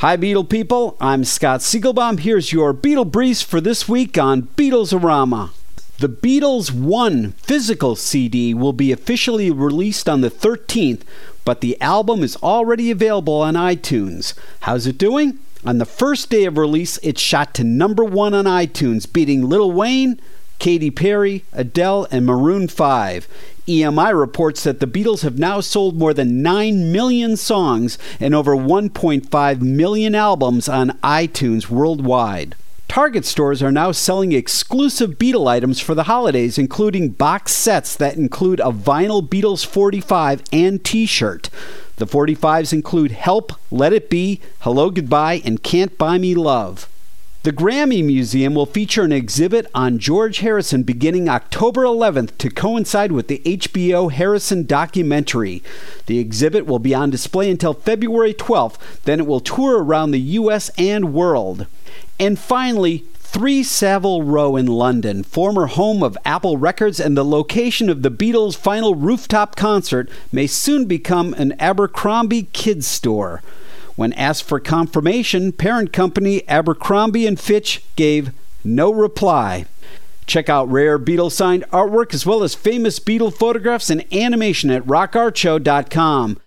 Hi, Beatle people. I'm Scott Siegelbaum. Here's your Beatle Briefs for this week on Beatlesorama. The Beatles 1 physical CD will be officially released on the 13th, but the album is already available on iTunes. How's it doing? On the first day of release, it shot to number one on iTunes, beating Lil Wayne, Katy Perry, Adele, and Maroon 5. EMI reports that the Beatles have now sold more than 9 million songs and over 1.5 million albums on iTunes worldwide. Target stores are now selling exclusive Beatle items for the holidays, including box sets that include a vinyl Beatles 45 and t shirt. The 45s include Help, Let It Be, Hello Goodbye, and Can't Buy Me Love. The Grammy Museum will feature an exhibit on George Harrison beginning October 11th to coincide with the HBO Harrison documentary. The exhibit will be on display until February 12th, then it will tour around the U.S. and world. And finally, 3 Savile Row in London, former home of Apple Records and the location of the Beatles' final rooftop concert, may soon become an Abercrombie kids store. When asked for confirmation, parent company Abercrombie and Fitch gave no reply. Check out rare Beatle signed artwork as well as famous Beatle photographs and animation at rockartshow.com.